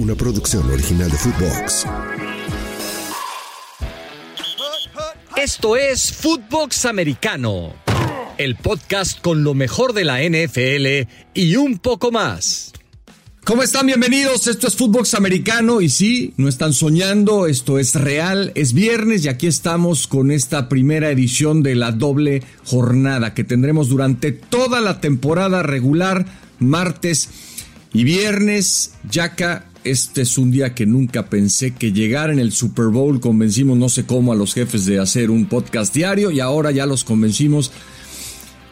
una producción original de Footbox. Esto es Footbox Americano, el podcast con lo mejor de la NFL y un poco más. ¿Cómo están? Bienvenidos. Esto es Footbox Americano y sí, no están soñando, esto es real. Es viernes y aquí estamos con esta primera edición de la doble jornada que tendremos durante toda la temporada regular, martes y viernes. Yaca, este es un día que nunca pensé que llegara en el Super Bowl. Convencimos no sé cómo a los jefes de hacer un podcast diario y ahora ya los convencimos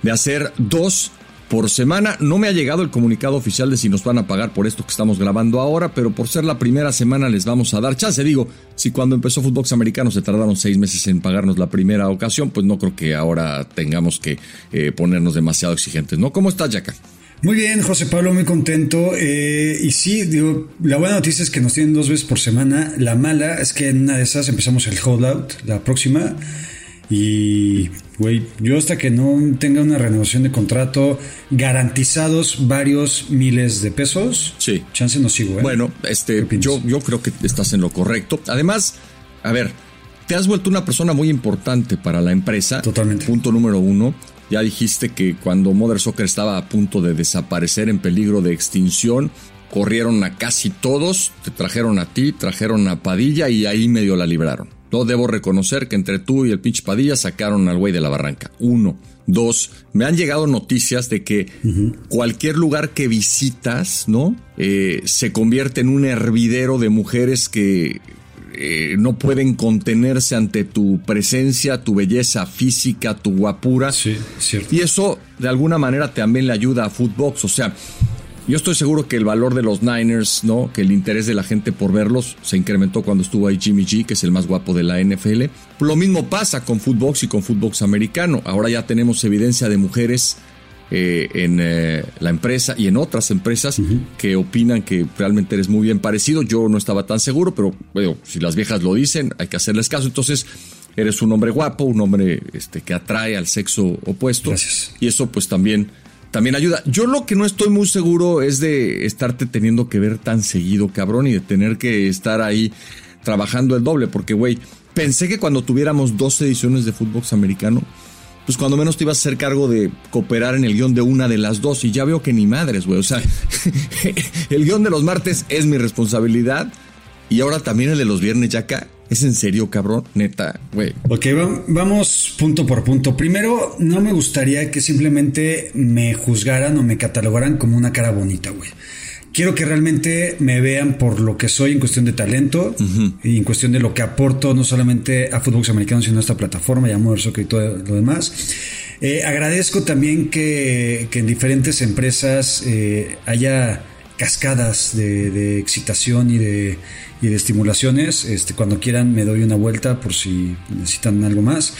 de hacer dos por semana. No me ha llegado el comunicado oficial de si nos van a pagar por esto que estamos grabando ahora, pero por ser la primera semana les vamos a dar chance. Digo, si cuando empezó Fútbol Americano se tardaron seis meses en pagarnos la primera ocasión, pues no creo que ahora tengamos que eh, ponernos demasiado exigentes, ¿no? ¿Cómo estás, Jaca? Muy bien, José Pablo, muy contento. Eh, y sí, digo, la buena noticia es que nos tienen dos veces por semana. La mala es que en una de esas empezamos el holdout, la próxima. Y, güey, yo hasta que no tenga una renovación de contrato, garantizados varios miles de pesos, sí. chance no sigo. ¿eh? Bueno, este, yo, yo creo que estás en lo correcto. Además, a ver, te has vuelto una persona muy importante para la empresa. Totalmente. Punto número uno. Ya dijiste que cuando Mother Soccer estaba a punto de desaparecer en peligro de extinción, corrieron a casi todos, te trajeron a ti, trajeron a Padilla y ahí medio la libraron. No debo reconocer que entre tú y el pitch Padilla sacaron al güey de la barranca. Uno. Dos, me han llegado noticias de que cualquier lugar que visitas, ¿no? Eh, se convierte en un hervidero de mujeres que eh, no pueden contenerse ante tu presencia, tu belleza física, tu guapura. Sí, cierto. Y eso de alguna manera también le ayuda a Footbox. O sea, yo estoy seguro que el valor de los Niners, ¿no? Que el interés de la gente por verlos se incrementó cuando estuvo ahí Jimmy G, que es el más guapo de la NFL. Lo mismo pasa con Footbox y con Footbox americano. Ahora ya tenemos evidencia de mujeres eh, en eh, la empresa y en otras empresas uh -huh. que opinan que realmente eres muy bien parecido. Yo no estaba tan seguro, pero bueno, si las viejas lo dicen, hay que hacerles caso. Entonces, eres un hombre guapo, un hombre este, que atrae al sexo opuesto. Gracias. Y eso pues también, también ayuda. Yo lo que no estoy muy seguro es de estarte teniendo que ver tan seguido, cabrón, y de tener que estar ahí trabajando el doble, porque, güey, pensé que cuando tuviéramos dos ediciones de fútbol americano, pues cuando menos te ibas a hacer cargo de cooperar en el guion de una de las dos. Y ya veo que ni madres, güey. O sea, el guion de los martes es mi responsabilidad. Y ahora también el de los viernes, ya acá. ¿Es en serio, cabrón? Neta, güey. Ok, vamos punto por punto. Primero, no me gustaría que simplemente me juzgaran o me catalogaran como una cara bonita, güey quiero que realmente me vean por lo que soy en cuestión de talento uh -huh. y en cuestión de lo que aporto no solamente a fútbol americano, sino a esta plataforma y a Mover Soccer y todo lo demás. Eh, agradezco también que, que, en diferentes empresas eh, haya cascadas de, de excitación y de, y de estimulaciones. Este, cuando quieran me doy una vuelta por si necesitan algo más.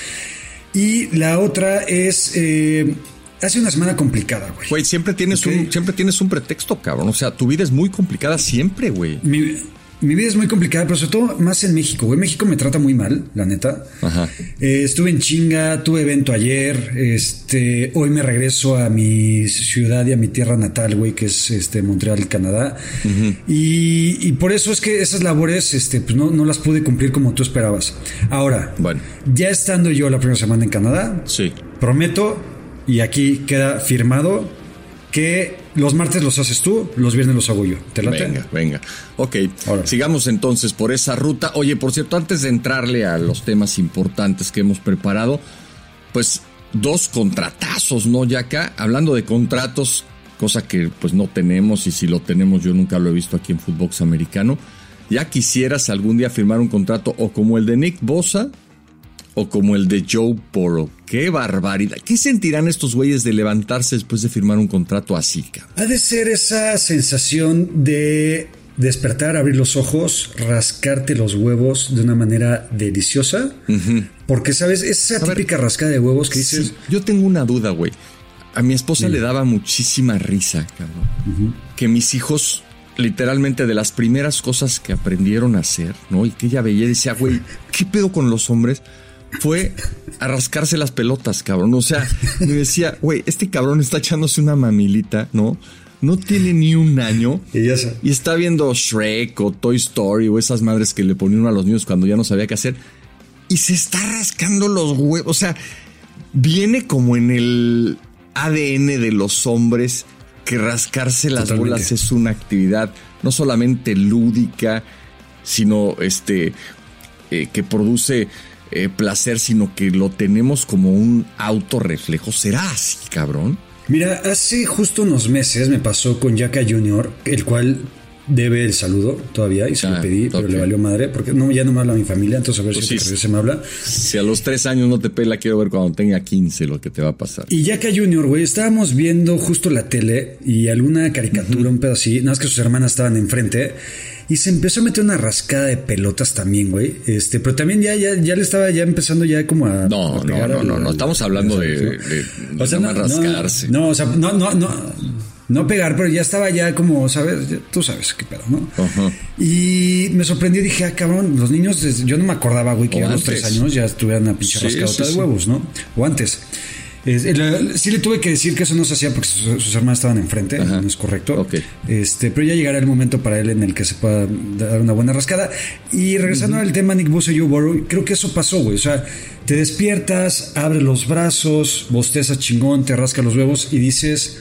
Y la otra es... Eh, Hace una semana complicada, güey. Güey, siempre tienes okay. un siempre tienes un pretexto, cabrón. O sea, tu vida es muy complicada siempre, güey. Mi, mi, vida es muy complicada, pero sobre todo más en México, güey. México me trata muy mal, la neta. Ajá. Eh, estuve en chinga, tuve evento ayer. Este, hoy me regreso a mi ciudad y a mi tierra natal, güey, que es este Montreal, Canadá. Uh -huh. y, y, por eso es que esas labores, este, pues no, no las pude cumplir como tú esperabas. Ahora, bueno. ya estando yo la primera semana en Canadá, sí. prometo y aquí queda firmado que los martes los haces tú, los viernes los hago yo. ¿Te late? Venga, venga. Ok, Ahora. sigamos entonces por esa ruta. Oye, por cierto, antes de entrarle a los temas importantes que hemos preparado, pues dos contratazos, ¿no? Ya acá, hablando de contratos, cosa que pues no tenemos y si lo tenemos yo nunca lo he visto aquí en Fútbol Americano. Ya quisieras algún día firmar un contrato o como el de Nick Bosa o como el de Joe Burrow. ¡Qué barbaridad! ¿Qué sentirán estos güeyes de levantarse después de firmar un contrato así, cabrón? Ha de ser esa sensación de despertar, abrir los ojos, rascarte los huevos de una manera deliciosa. Uh -huh. Porque, ¿sabes? Esa típica ver, rascada de huevos que dices... Sí, yo tengo una duda, güey. A mi esposa sí. le daba muchísima risa, cabrón. Uh -huh. Que mis hijos literalmente de las primeras cosas que aprendieron a hacer, ¿no? Y que ella veía y decía, güey, ¿qué pedo con los hombres? Fue a rascarse las pelotas, cabrón. O sea, me decía, güey, este cabrón está echándose una mamilita, ¿no? no tiene ni un año. Y ya sé. Y está viendo Shrek o Toy Story o esas madres que le ponían a los niños cuando ya no sabía qué hacer. Y se está rascando los huevos. O sea, viene como en el ADN de los hombres que rascarse las Totalmente. bolas es una actividad no solamente lúdica, sino este eh, que produce eh, placer, sino que lo tenemos como un autorreflejo. ¿Será así, cabrón? Mira, hace justo unos meses me pasó con Yaka Jr., el cual debe el saludo todavía y se Ah, lo pedí, pero le valió madre, porque no, ya no me habla mi familia, entonces a ver Pues si sí. se me habla. Si a los tres años no te pela, quiero ver cuando tenga 15 lo que te va a pasar. Y Yaka Jr., güey, estábamos viendo justo la tele y alguna caricatura, un pedo así, nada más que sus hermanas estaban enfrente. Y se empezó a meter una rascada de pelotas también, güey. Este, pero también ya, ya, ya le estaba ya empezando ya como a. No, a no, no, no, no. Estamos hablando de, ¿no? de, más rascarse. No, o sea, no, no, no. No pegar, pero ya estaba ya como, ¿sabes? Ya- Tú sabes qué pedo, ¿no? Y me sorprendió, dije, ah, cabrón, los niños, desde- yo no me acordaba, güey, que O a los tres años ya estuvieran una pinche Sí, de sí. huevos, ¿no? O antes. Sí le tuve que decir que eso no se hacía porque sus, sus hermanas estaban enfrente, Ajá. no es correcto. Este, pero ya llegará el momento para él en el que se pueda dar una buena rascada. Y regresando al tema Nick Bosa y Joe Burrow, creo que eso pasó, güey. O sea, te despiertas, abres los brazos, bostezas chingón, te rascas los huevos y dices,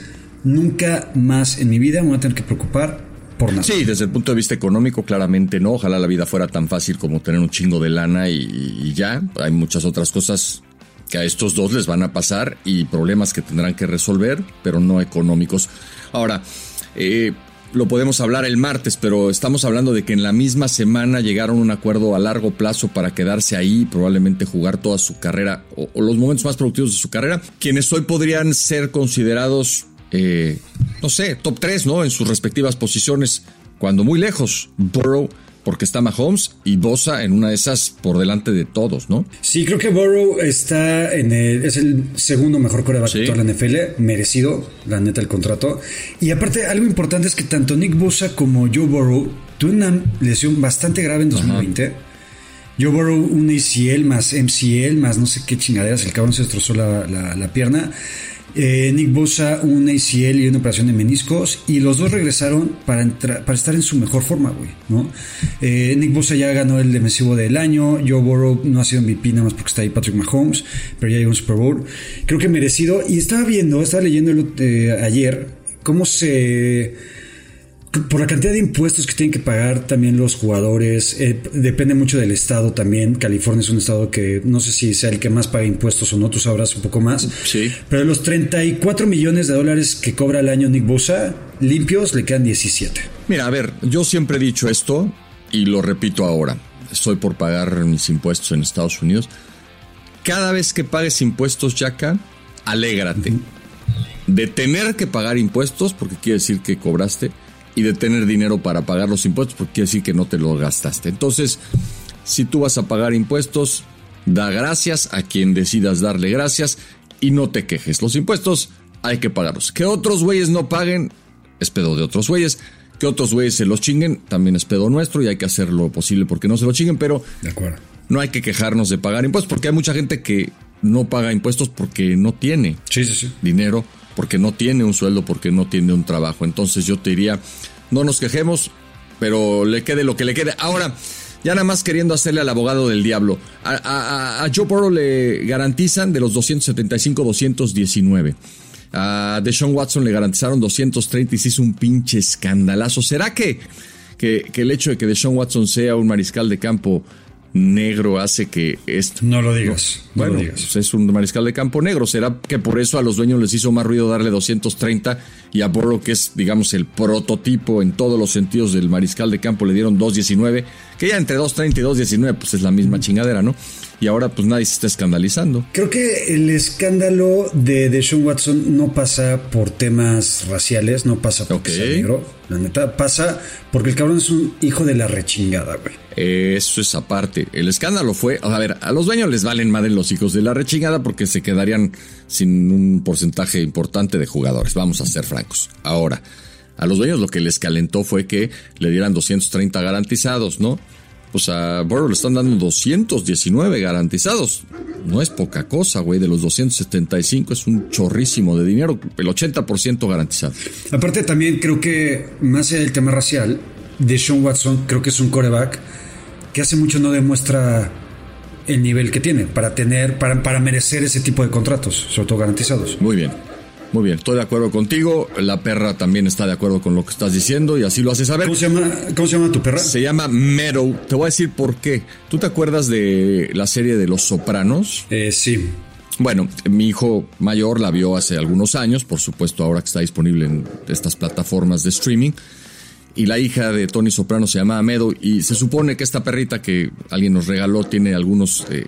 nunca más en mi vida me voy a tener que preocupar por nada. Sí, desde el punto de vista económico, claramente no. Ojalá la vida fuera tan fácil como tener un chingo de lana y, y ya. Hay muchas otras cosas que a estos dos les van a pasar y problemas que tendrán que resolver, pero no económicos. Ahora, eh, lo podemos hablar el martes, pero estamos hablando de que en la misma semana llegaron a un acuerdo a largo plazo para quedarse ahí, probablemente jugar toda su carrera o los momentos más productivos de su carrera, quienes hoy podrían ser considerados, eh, no sé, top 3, ¿no? En sus respectivas posiciones, cuando muy lejos. Burrow, porque está Mahomes, y Bosa en una de esas por delante de todos, ¿no? Sí, creo que Burrow está en el, es el segundo mejor coreback Sí. de toda la NFL, merecido, la neta, el contrato. Y aparte, algo importante es que tanto Nick Bosa como Joe Burrow tuvieron una lesión bastante grave en 2020. Joe Burrow un ACL más MCL más no sé qué chingaderas, el cabrón se destrozó la, la- la pierna. Eh, Nick Bosa un ACL y una operación de meniscos y los dos regresaron para, entrar, para estar en su mejor forma, güey, ¿no? Eh, Nick Bosa ya ganó el defensivo del año, Joe Burrow no ha sido MVP nada más porque está ahí Patrick Mahomes, pero ya llegó un Super Bowl. Creo que merecido y estaba viendo, estaba leyendo eh, ayer cómo se por la cantidad de impuestos que tienen que pagar también los jugadores, eh, depende mucho del estado también. California es un estado que no sé si sea el que más paga impuestos o no, tú sabrás un poco más. Sí. Pero de los 34 millones de dólares que cobra al año Nick Bosa, limpios le quedan 17. Mira, a ver, yo siempre he dicho esto y lo repito ahora. Estoy por pagar mis impuestos en Estados Unidos. Cada vez que pagues impuestos, Chaca, alégrate. De tener que pagar impuestos, porque quiere decir que cobraste, y de tener dinero para pagar los impuestos, porque quiere decir que no te lo gastaste. Entonces, si tú vas a pagar impuestos, da gracias a quien decidas darle gracias y no te quejes. Los impuestos hay que pagarlos. Que otros güeyes no paguen, es pedo de otros güeyes. Que otros güeyes se los chinguen, también es pedo nuestro y hay que hacer lo posible porque no se lo chinguen, pero De acuerdo. no hay que quejarnos de pagar impuestos porque hay mucha gente que no paga impuestos porque no tiene Sí, sí, sí. dinero, porque no tiene un sueldo, porque no tiene un trabajo. Entonces yo te diría, no nos quejemos, pero le quede lo que le quede. Ahora, ya nada más queriendo hacerle al abogado del diablo, a, Joe Burrow le garantizan de los 275, 219. A Deshaun Watson le garantizaron 230 y se hizo un pinche escandalazo. ¿Será que, que, que el hecho de que Deshaun Watson sea un mariscal de campo negro hace que esto... No lo digas. No Bueno, lo digas. pues es un mariscal de campo negro. ¿Será que por eso a los dueños les hizo más ruido darle 230 y a Burrow, que es, digamos, el prototipo en todos los sentidos del mariscal de campo, le dieron 219? Que ya entre 230 y 219, pues es la misma chingadera, ¿no? Y ahora, pues nadie se está escandalizando. Creo que el escándalo de Deshaun Watson no pasa por temas raciales, no pasa porque Ok. sea negro. La neta, pasa porque el cabrón es un hijo de la rechingada, güey. Eso es aparte. El escándalo fue, a ver, a los dueños les valen madre los hijos de la rechingada porque se quedarían sin un porcentaje importante de jugadores. Vamos a ser francos. Ahora, a los dueños lo que les calentó fue que le dieran 230 garantizados, ¿no? pues a Burrow le están dando 219 garantizados. No es poca cosa, güey. De los 275 es un chorrísimo de dinero. El 80% garantizado. Aparte, también creo que, más allá del tema racial, de Sean Watson, creo que es un coreback que hace mucho no demuestra el nivel que tiene para tener, para, para merecer ese tipo de contratos, sobre todo garantizados. Muy bien. Muy bien, estoy de acuerdo contigo. La perra también está de acuerdo con lo que estás diciendo y así lo hace saber. ¿Cómo se llama, cómo se llama tu perra? Se llama Meadow. Te voy a decir por qué. ¿Tú te acuerdas de la serie de Los Sopranos? Eh, sí. Bueno, mi hijo mayor la vio hace algunos años, por supuesto ahora que está disponible en estas plataformas de streaming y la hija de Tony Soprano se llama Medo y se supone que esta perrita que alguien nos regaló tiene algunos eh,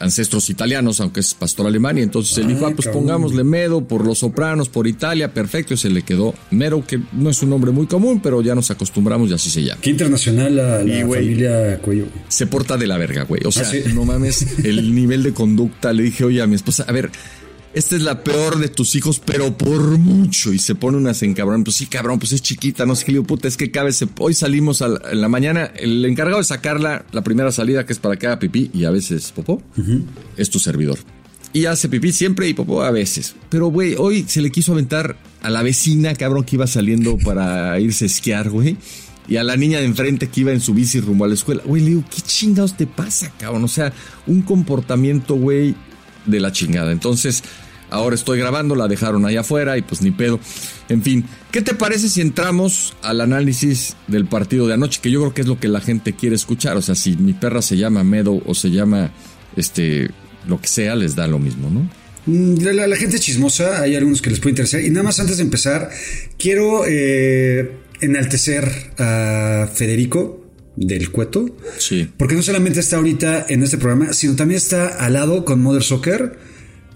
ancestros italianos, aunque es pastor alemán, y entonces él dijo, ah, pues pongámosle Medo por los Sopranos, por Italia, perfecto, y se le quedó Mero, que no es un nombre muy común, pero ya nos acostumbramos y así se llama. Qué internacional la, familia Cuello. Se porta de la verga, güey. O sea, ah, no mames el nivel de conducta. Le dije, oye, a mi esposa, a ver, esta es la peor de tus hijos, pero por mucho. Y se pone unas en cabrón. Pues sí, cabrón, pues es chiquita, no sé qué. Le digo, puta, es que cabe. Hoy salimos a la, en la mañana. El encargado de sacarla, la primera salida, que es para que haga pipí y a veces popó, es tu servidor. Y hace pipí siempre y popó a veces. Pero, güey, hoy se le quiso aventar a la vecina, cabrón, que iba saliendo para irse a esquiar, güey. Y a la niña de enfrente que iba en su bici rumbo a la escuela. Güey, le digo, ¿qué chingados te pasa, cabrón? O sea, un comportamiento, güey, de la chingada. Entonces, Ahora estoy grabando, la dejaron ahí afuera y pues ni pedo. En fin, ¿qué te parece si entramos al análisis del partido de anoche? Que yo creo que es lo que la gente quiere escuchar. O sea, si mi perra se llama Medo o se llama este lo que sea, les da lo mismo, ¿no? Mm, la, la, gente chismosa, hay algunos que les puede interesar. Y nada más antes de empezar, quiero eh, enaltecer a Federico del Cueto. Sí. Porque no solamente está ahorita en este programa, sino también está al lado con Mother Soccer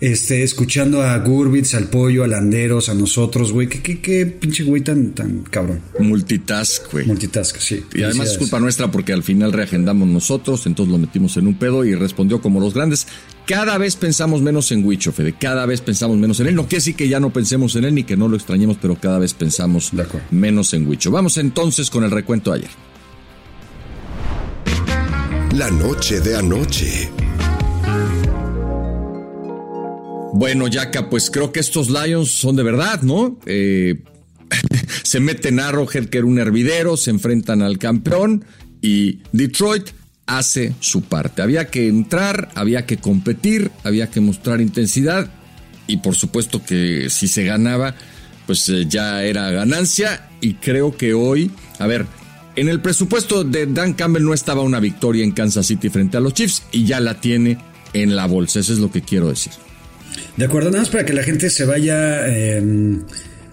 este, escuchando a Gurbitz, al pollo, a Landeros, a nosotros, güey. ¿Qué, qué, qué pinche güey tan, tan cabrón? Multitask, güey. Multitask, sí. Y además es culpa nuestra porque al final reagendamos nosotros, entonces lo metimos en un pedo y respondió como los grandes. Cada vez pensamos menos en Huicho, Fede. Cada vez pensamos menos en él. No quiere decir que ya no pensemos en él ni que no lo extrañemos, pero cada vez pensamos menos en Huicho. Vamos entonces con el recuento de ayer. La noche de anoche. Bueno, Yaka, pues creo que estos Lions son de verdad, ¿no? Eh, se meten a Arrowhead, que era un hervidero, se enfrentan al campeón y Detroit hace su parte. Había que entrar, había que competir, había que mostrar intensidad y por supuesto que si se ganaba, pues eh, ya era ganancia y creo que hoy, a ver, en el presupuesto de Dan Campbell no estaba una victoria en Kansas City frente a los Chiefs y ya la tiene en la bolsa, eso es lo que quiero decir. De acuerdo, nada más para que la gente se vaya em,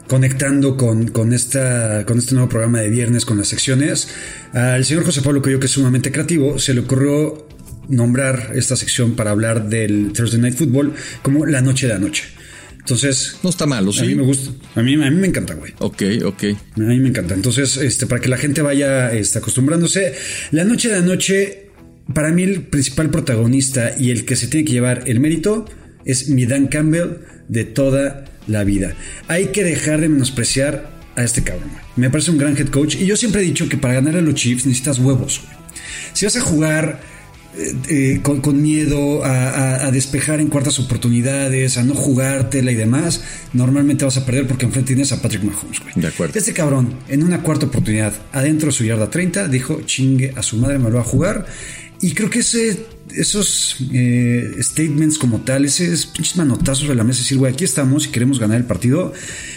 conectando con, esta, con este nuevo programa de viernes, con las secciones. Al señor José Pablo Coyo, que es sumamente creativo, se le ocurrió nombrar esta sección para hablar del Thursday Night Football como la noche de anoche. Entonces. No está malo, sí. A mí me gusta. A mí, a mí me encanta, güey. Ok, ok. A mí me encanta. Entonces, este, para que la gente vaya este, acostumbrándose, la noche de anoche, para mí el principal protagonista y el que se tiene que llevar el mérito es mi Dan Campbell de toda la vida. Hay que dejar de menospreciar a este cabrón. Me parece un gran head coach y yo siempre he dicho que para ganar a los Chiefs necesitas huevos. Si vas a jugar eh, eh, con, miedo a, despejar en cuartas oportunidades, a no jugártela y demás, normalmente vas a perder porque enfrente tienes a Patrick Mahomes. De acuerdo. Este cabrón, en una cuarta oportunidad, adentro de su yarda 30, dijo, chingue a su madre, me lo va a jugar. Y creo que ese esos eh, statements como tal, esos pinches manotazos de la mesa, decir, güey, aquí estamos y queremos ganar el partido,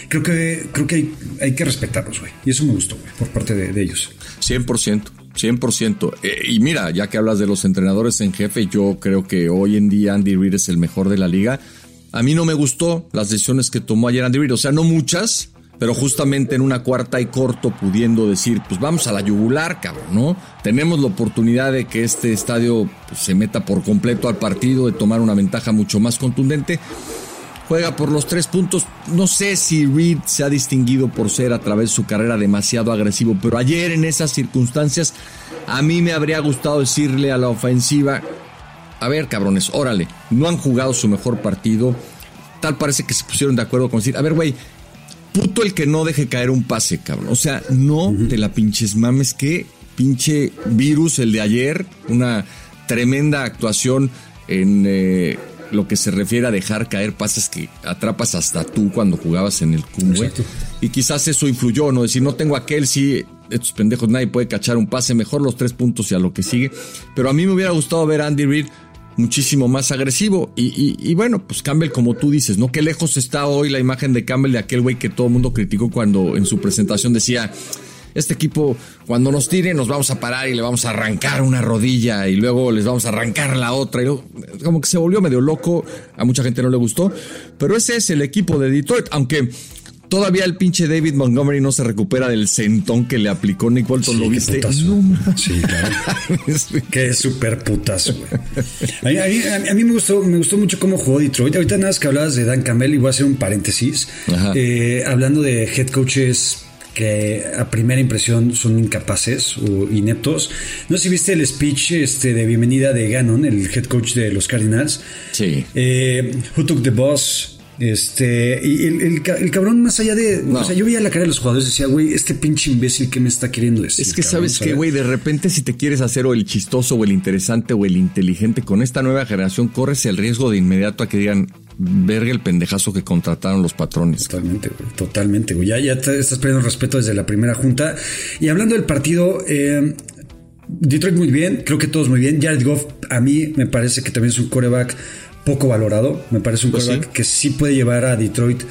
creo que, creo que hay, que respetarlos, güey. Y eso me gustó, güey, por parte de, ellos. 100%. 100%. Eh, y mira, ya que hablas de los entrenadores en jefe, yo creo que hoy en día Andy Reid es el mejor de la liga. A mí no me gustó las decisiones que tomó ayer Andy Reid, o sea, no muchas, pero justamente en una cuarta y corto pudiendo decir, pues vamos a la yugular, cabrón, ¿no? Tenemos la oportunidad de que este estadio pues, se meta por completo al partido, de tomar una ventaja mucho más contundente. Juega por los tres puntos. No sé si Reed se ha distinguido por ser a través de su carrera demasiado agresivo, pero ayer en esas circunstancias a mí me habría gustado decirle a la ofensiva, a ver cabrones, órale, no han jugado su mejor partido. Tal parece que se pusieron de acuerdo con decir, a ver, güey, puto el que no deje caer un pase, cabrón. O sea, no te la pinches mames, que pinche virus el de ayer, una tremenda actuación en eh, lo que se refiere a dejar caer pases que atrapas hasta tú cuando jugabas en el Cumbe. Y quizás eso influyó, ¿no? Decir, no tengo a Kelsey, estos pendejos nadie puede cachar un pase, mejor los tres puntos y a lo que sigue. Pero a mí me hubiera gustado ver a Andy Reid muchísimo más agresivo. Y, bueno, pues Campbell, como tú dices, ¿no? Qué lejos está hoy la imagen de Campbell de aquel güey que todo el mundo criticó cuando en su presentación decía, este equipo cuando nos tire nos vamos a parar y le vamos a arrancar una rodilla y luego les vamos a arrancar la otra. Y como que se volvió medio loco, a mucha gente no le gustó, pero ese es el equipo de Detroit, aunque Todavía el pinche David Montgomery no se recupera del sentón que le aplicó Nick Bolton. ¿Lo viste? sí, claro. qué súper putazo, güey. A, mí me gustó, me gustó mucho cómo jugó Detroit. Ahorita nada más que hablabas de Dan Campbell y voy a hacer un paréntesis. Eh, hablando de head coaches que a primera impresión son incapaces o ineptos. No sé si viste el speech este, de bienvenida de Gannon, el head coach de los Cardinals. Sí. Eh, who took the boss? Este, y el, cabrón, más allá de. O sea, yo veía la cara de los jugadores y decía, güey, este pinche imbécil que me está queriendo decir. Es que sabes que, güey, de repente, si te quieres hacer o el chistoso o el interesante o el inteligente con esta nueva generación, corres el riesgo de inmediato a que digan, verga el pendejazo que contrataron los patrones. Totalmente, güey, totalmente, güey. Ya, ya estás perdiendo respeto desde la primera junta. Y hablando del partido, eh, Detroit muy bien, creo que todos muy bien. Jared Goff, a mí me parece que también es un coreback poco valorado. Me parece un pues que sí puede llevar a Detroit.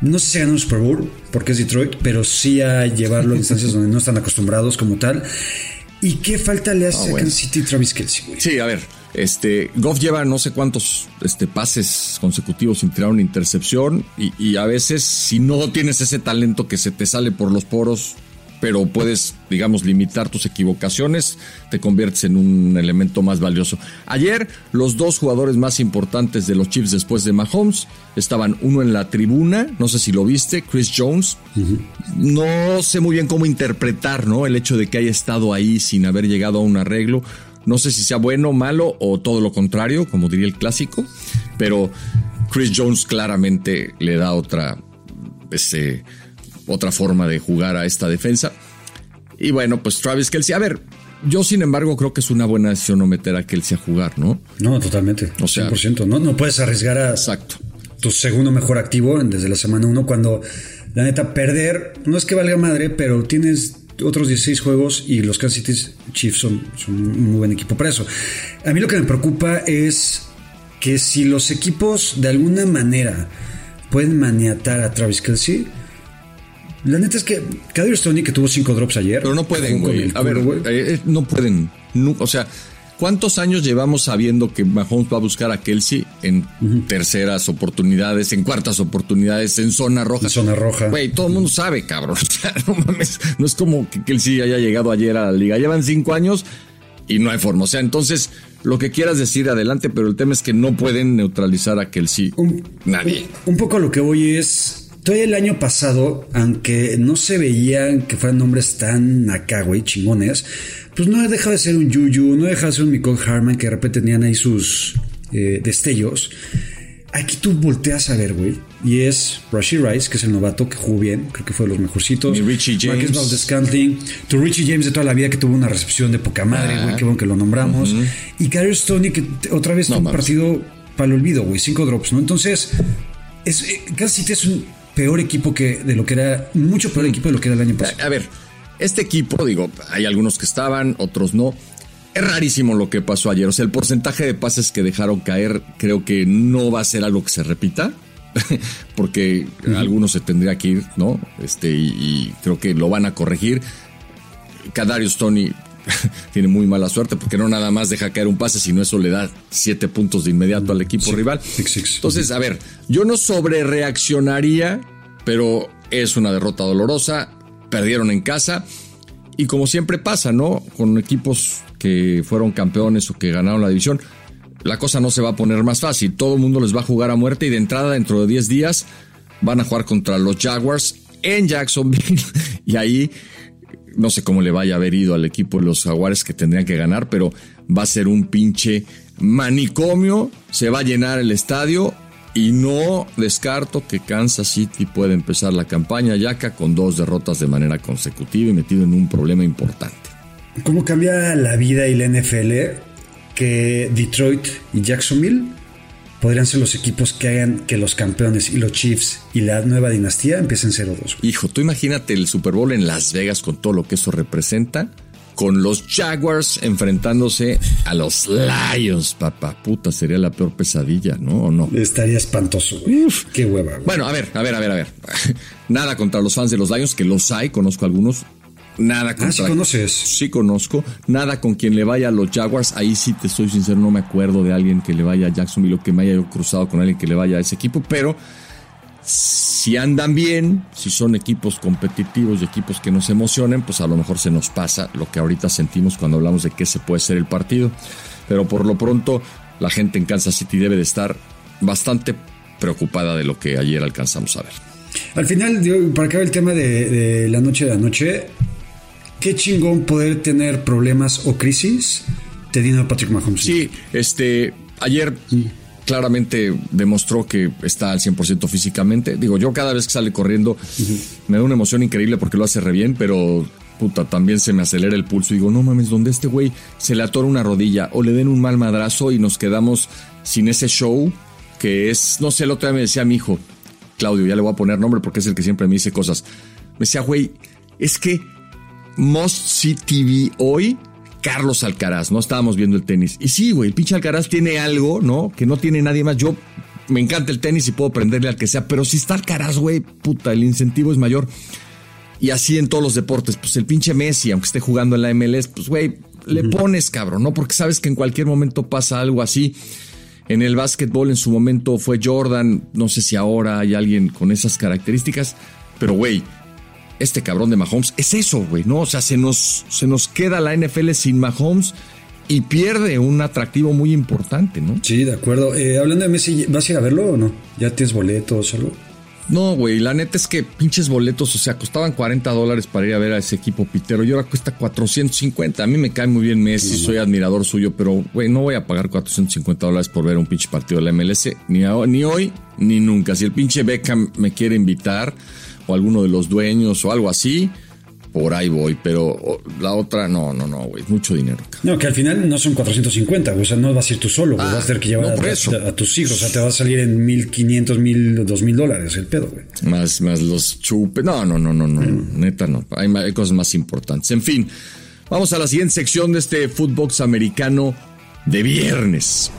No sé si a ganar un Super Bowl, porque es Detroit, pero sí a llevarlo a instancias donde no están acostumbrados como tal. ¿Y qué falta le hace ah, a Kansas City Travis Kelsey, Sí, a ver, este, Goff lleva no sé cuántos este, pases consecutivos sin tirar una intercepción y, y, a veces si no tienes ese talento que se te sale por los poros, pero puedes, digamos, limitar tus equivocaciones, te conviertes en un elemento más valioso. Ayer, los dos jugadores más importantes de los Chiefs después de Mahomes estaban uno en la tribuna, no sé si lo viste, Chris Jones. No sé muy bien cómo interpretar, ¿no? El hecho de que haya estado ahí sin haber llegado a un arreglo. No sé si sea bueno, malo o todo lo contrario, como diría el clásico, pero Chris Jones claramente le da otra, ese, otra forma de jugar a esta defensa. Y bueno, pues Travis Kelsey, a ver, yo sin embargo creo que es una buena decisión no meter a Kelsey a jugar, ¿no? No, totalmente. O sea, 100%. No, no puedes arriesgar a exacto. tu segundo mejor activo desde la semana 1 cuando la neta perder, no es que valga madre, pero tienes otros 16 juegos y los Kansas City Chiefs son, son un muy buen equipo para eso. A mí lo que me preocupa es que si los equipos de alguna manera pueden maniatar a Travis Kelsey, la neta es que Kadir Stoney que tuvo cinco drops ayer. Pero no pueden, güey. A ver, eh, eh, no pueden. o sea, ¿cuántos años llevamos sabiendo que Mahomes va a buscar a Kelsey en terceras oportunidades, en cuartas oportunidades, en zona roja? En zona roja. Güey, todo el mundo sabe, cabrón. O sea, no mames. No es como que Kelsey haya llegado ayer a la liga. Llevan cinco años y no hay forma. O sea, entonces, lo que quieras decir adelante, pero el tema es que no pueden neutralizar a Kelsey. Nadie. un poco lo que voy es Todavía el año pasado, aunque no se veían que fueran nombres tan acá, güey, chingones, pues no deja de ser un Juju, no deja de ser un Nicole Harman que de repente tenían ahí sus eh, destellos. Aquí tú volteas a ver, güey, y es Rashi Rice, que es el novato que jugó bien, creo que fue de los mejorcitos. Y Richie James. Marcus Scantling, tu Richie James de toda la vida que tuvo una recepción de poca madre, güey, qué bueno que lo nombramos. Y Gary Stoney, que otra vez fue un partido para el olvido, güey, cinco drops, ¿no? Entonces, es, eh, casi es un peor equipo que de lo que era, mucho peor equipo de lo que era el año pasado. A ver, este equipo, digo, hay algunos que estaban, otros no. Es rarísimo lo que pasó ayer. O sea, el porcentaje de pases que dejaron caer creo que no va a ser algo que se repita. Porque algunos se tendría que ir, ¿no? Este, y, creo que lo van a corregir. Kadarius Tony tiene muy mala suerte porque no nada más deja caer un pase, sino eso le da siete puntos de inmediato al equipo rival. Entonces, a ver, yo no sobre reaccionaría, pero es una derrota dolorosa. Perdieron en casa. Y como siempre pasa, ¿no? Con equipos que fueron campeones o que ganaron la división, la cosa no se va a poner más fácil. Todo el mundo les va a jugar a muerte y de entrada, dentro de 10 días, van a jugar contra los Jaguars en Jacksonville. y ahí no sé cómo le vaya a haber ido al equipo de los Jaguares que tendrían que ganar, pero va a ser un pinche manicomio, se va a llenar el estadio y no descarto que Kansas City pueda empezar la campaña yaca con dos derrotas de manera consecutiva y metido en un problema importante. cómo cambia la vida y la NFL que Detroit y Jacksonville podrían ser los equipos que hagan que los campeones y los Chiefs y la nueva dinastía empiecen 0-2. Hijo, tú imagínate el Super Bowl en Las Vegas con todo lo que eso representa. Con los Jaguars enfrentándose a los Lions, papá. Puta, sería la peor pesadilla, ¿no? ¿O no? Estaría espantoso, güey. Qué hueva, güey. Bueno, a ver, a ver, a ver, a ver. Nada contra los fans de los Lions, que los hay, conozco algunos. Nada contra. Ah, sí conoces. Sí conozco. Nada con quien le vaya a los Jaguars. Ahí sí te soy sincero, no me acuerdo de alguien que le vaya a Jacksonville o que me haya yo cruzado con alguien que le vaya a ese equipo, pero si andan bien, si son equipos competitivos y equipos que nos emocionen, pues a lo mejor se nos pasa lo que ahorita sentimos cuando hablamos de qué se puede ser el partido. Pero por lo pronto, la gente en Kansas City debe de estar bastante preocupada de lo que ayer alcanzamos a ver. Al final, para acabar el tema de, de la noche de anoche, qué chingón poder tener problemas o crisis teniendo a Patrick Mahomes. Sí, este, ayer claramente demostró que está al 100% físicamente. Digo, yo cada vez que sale corriendo me da una emoción increíble porque lo hace re bien, pero puta, también se me acelera el pulso. Digo, no mames, donde este güey se le atora una rodilla o le den un mal madrazo y nos quedamos sin ese show que es, no sé, el otro día me decía mi hijo, Claudio, ya le voy a poner nombre porque es el que siempre me dice cosas. Me decía, güey, es que Most See TV hoy Carlos Alcaraz, ¿no? Estábamos viendo el tenis. Y sí, güey, el pinche Alcaraz tiene algo, ¿no? Que no tiene nadie más. Yo me encanta el tenis y puedo prenderle al que sea, pero si está Alcaraz, güey, puta, el incentivo es mayor. Y así en todos los deportes, pues el pinche Messi, aunque esté jugando en la MLS, pues güey, le pones cabrón, ¿no? Porque sabes que en cualquier momento pasa algo así. En el básquetbol en su momento fue Jordan, no sé si ahora hay alguien con esas características, pero güey, este cabrón de Mahomes es eso, güey, ¿no? O sea, se nos, se nos queda la NFL sin Mahomes y pierde un atractivo muy importante, ¿no? Sí, de acuerdo. Eh, hablando de Messi, ¿vas a ir a verlo o no? ¿Ya tienes boletos o algo? No, güey, la neta es que pinches boletos, o sea, costaban 40 dólares para ir a ver a ese equipo pitero y ahora cuesta 450. A mí me cae muy bien Messi, soy admirador suyo, pero, güey, no voy a pagar 450 dólares por ver un pinche partido de la MLS, ni, ni hoy ni nunca. Si el pinche Beckham me quiere invitar o alguno de los dueños o algo así, por ahí voy, pero la otra no, no, no, güey, mucho dinero. No, que al final no son 450, o sea, no vas a ir tú solo, ah, vas a tener que llevar a, tus hijos, o sea, te va a salir en 1500, 1000, 2000 dólares el pedo, güey. Más, más los chupes, no, no, no, no, no, neta no, hay, hay, cosas más importantes. En fin, vamos a la siguiente sección de este Footbox americano de viernes.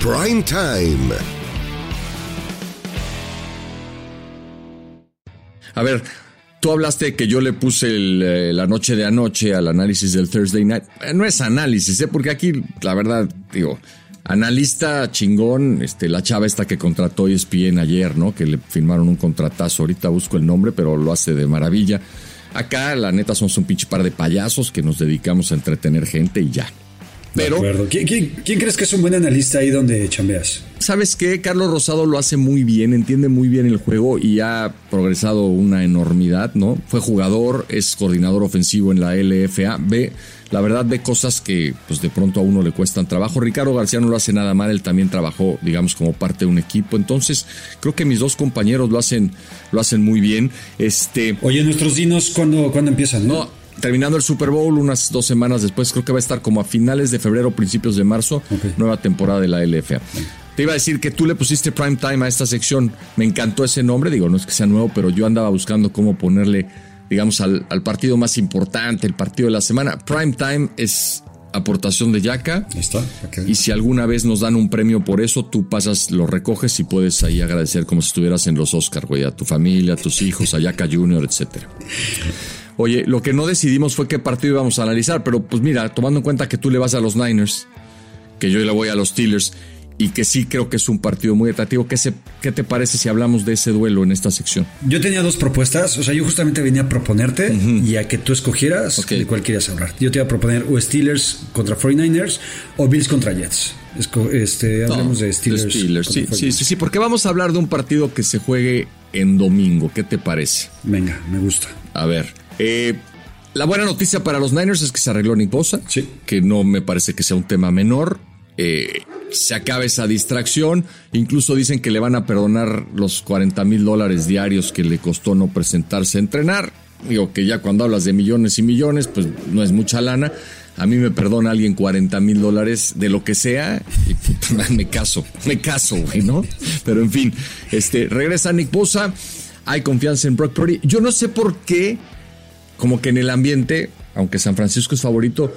Prime Time. A ver, tú hablaste que yo le puse eh, la noche de anoche al análisis del Thursday Night. Eh, no es análisis, ¿eh? porque aquí, la verdad, digo, analista chingón, este, la chava esta que contrató ESPN ayer, ¿no? Que le firmaron un contratazo. Ahorita busco el nombre, pero lo hace de maravilla. Acá, la neta, somos un pinche par de payasos que nos dedicamos a entretener gente y ya. Pero, ¿Quién, quién, crees que es un buen analista ahí donde chambeas? ¿Sabes qué? Carlos Rosado lo hace muy bien, entiende muy bien el juego y ha progresado una enormidad, ¿no? Fue jugador, es coordinador ofensivo en la LFA, ve, la verdad ve cosas que pues de pronto a uno le cuestan trabajo. Ricardo García no lo hace nada mal, él también trabajó, digamos, como parte de un equipo. Entonces, creo que mis dos compañeros lo hacen, lo hacen muy bien. Este. Oye, nuestros dinos, ¿cuándo, ¿cuándo empiezan? No, terminando el Super Bowl, unas dos semanas después, creo que va a estar como a finales de febrero, principios de marzo, nueva temporada de la LFA. Te iba a decir que tú le pusiste prime time a esta sección. Me encantó ese nombre, digo, no es que sea nuevo, pero yo andaba buscando cómo ponerle, digamos, al, partido más importante, el partido de la semana. Prime time es aportación de Yaka. Está. Y si alguna vez nos dan un premio por eso, tú pasas, lo recoges y puedes ahí agradecer como si estuvieras en los Oscar, güey, a tu familia, a tus hijos, a Yaka Junior, etcétera. Oye, lo que no decidimos fue qué partido íbamos a analizar, pero pues mira, tomando en cuenta que tú le vas a los Niners, que yo le voy a los Steelers, y que sí creo que es un partido muy atractivo. ¿Qué, se, ¿Qué te parece si hablamos de ese duelo en esta sección? Yo tenía dos propuestas, o sea, yo justamente venía a proponerte y a que tú escogieras de cuál querías hablar. Yo te iba a proponer o Steelers contra 49ers o Bills contra Jets. Este, hablamos de Steelers. sí, sí, sí, sí, porque vamos a hablar de un partido que se juegue en domingo. ¿Qué te parece? Venga, me gusta. A ver, eh, la buena noticia para los Niners es que se arregló Nick Bosa, sí. que no me parece que sea un tema menor. Eh, se acaba esa distracción. Incluso dicen que le van a perdonar los 40 mil dólares diarios que le costó no presentarse a entrenar. digo que ya cuando hablas de millones y millones, pues no es mucha lana. A mí me perdona alguien 40 mil dólares de lo que sea y puta, me caso, me caso, güey, ¿no? Pero en fin, este, regresa Nick Bosa, hay confianza en Brock Purdy. Yo no sé por qué, como que en el ambiente, aunque San Francisco es favorito,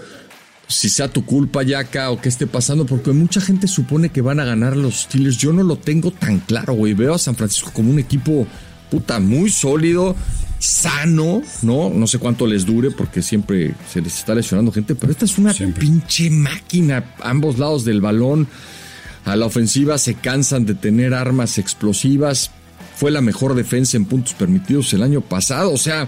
si sea tu culpa, Yaka, o qué esté pasando, porque mucha gente supone que van a ganar los Steelers. Yo no lo tengo tan claro, güey. Veo a San Francisco como un equipo, puta, muy sólido, sano, ¿no? No sé cuánto les dure porque siempre se les está lesionando gente, pero esta es una pinche máquina, ambos lados del balón. A la ofensiva se cansan de tener armas explosivas. Fue la mejor defensa en puntos permitidos el año pasado. O sea,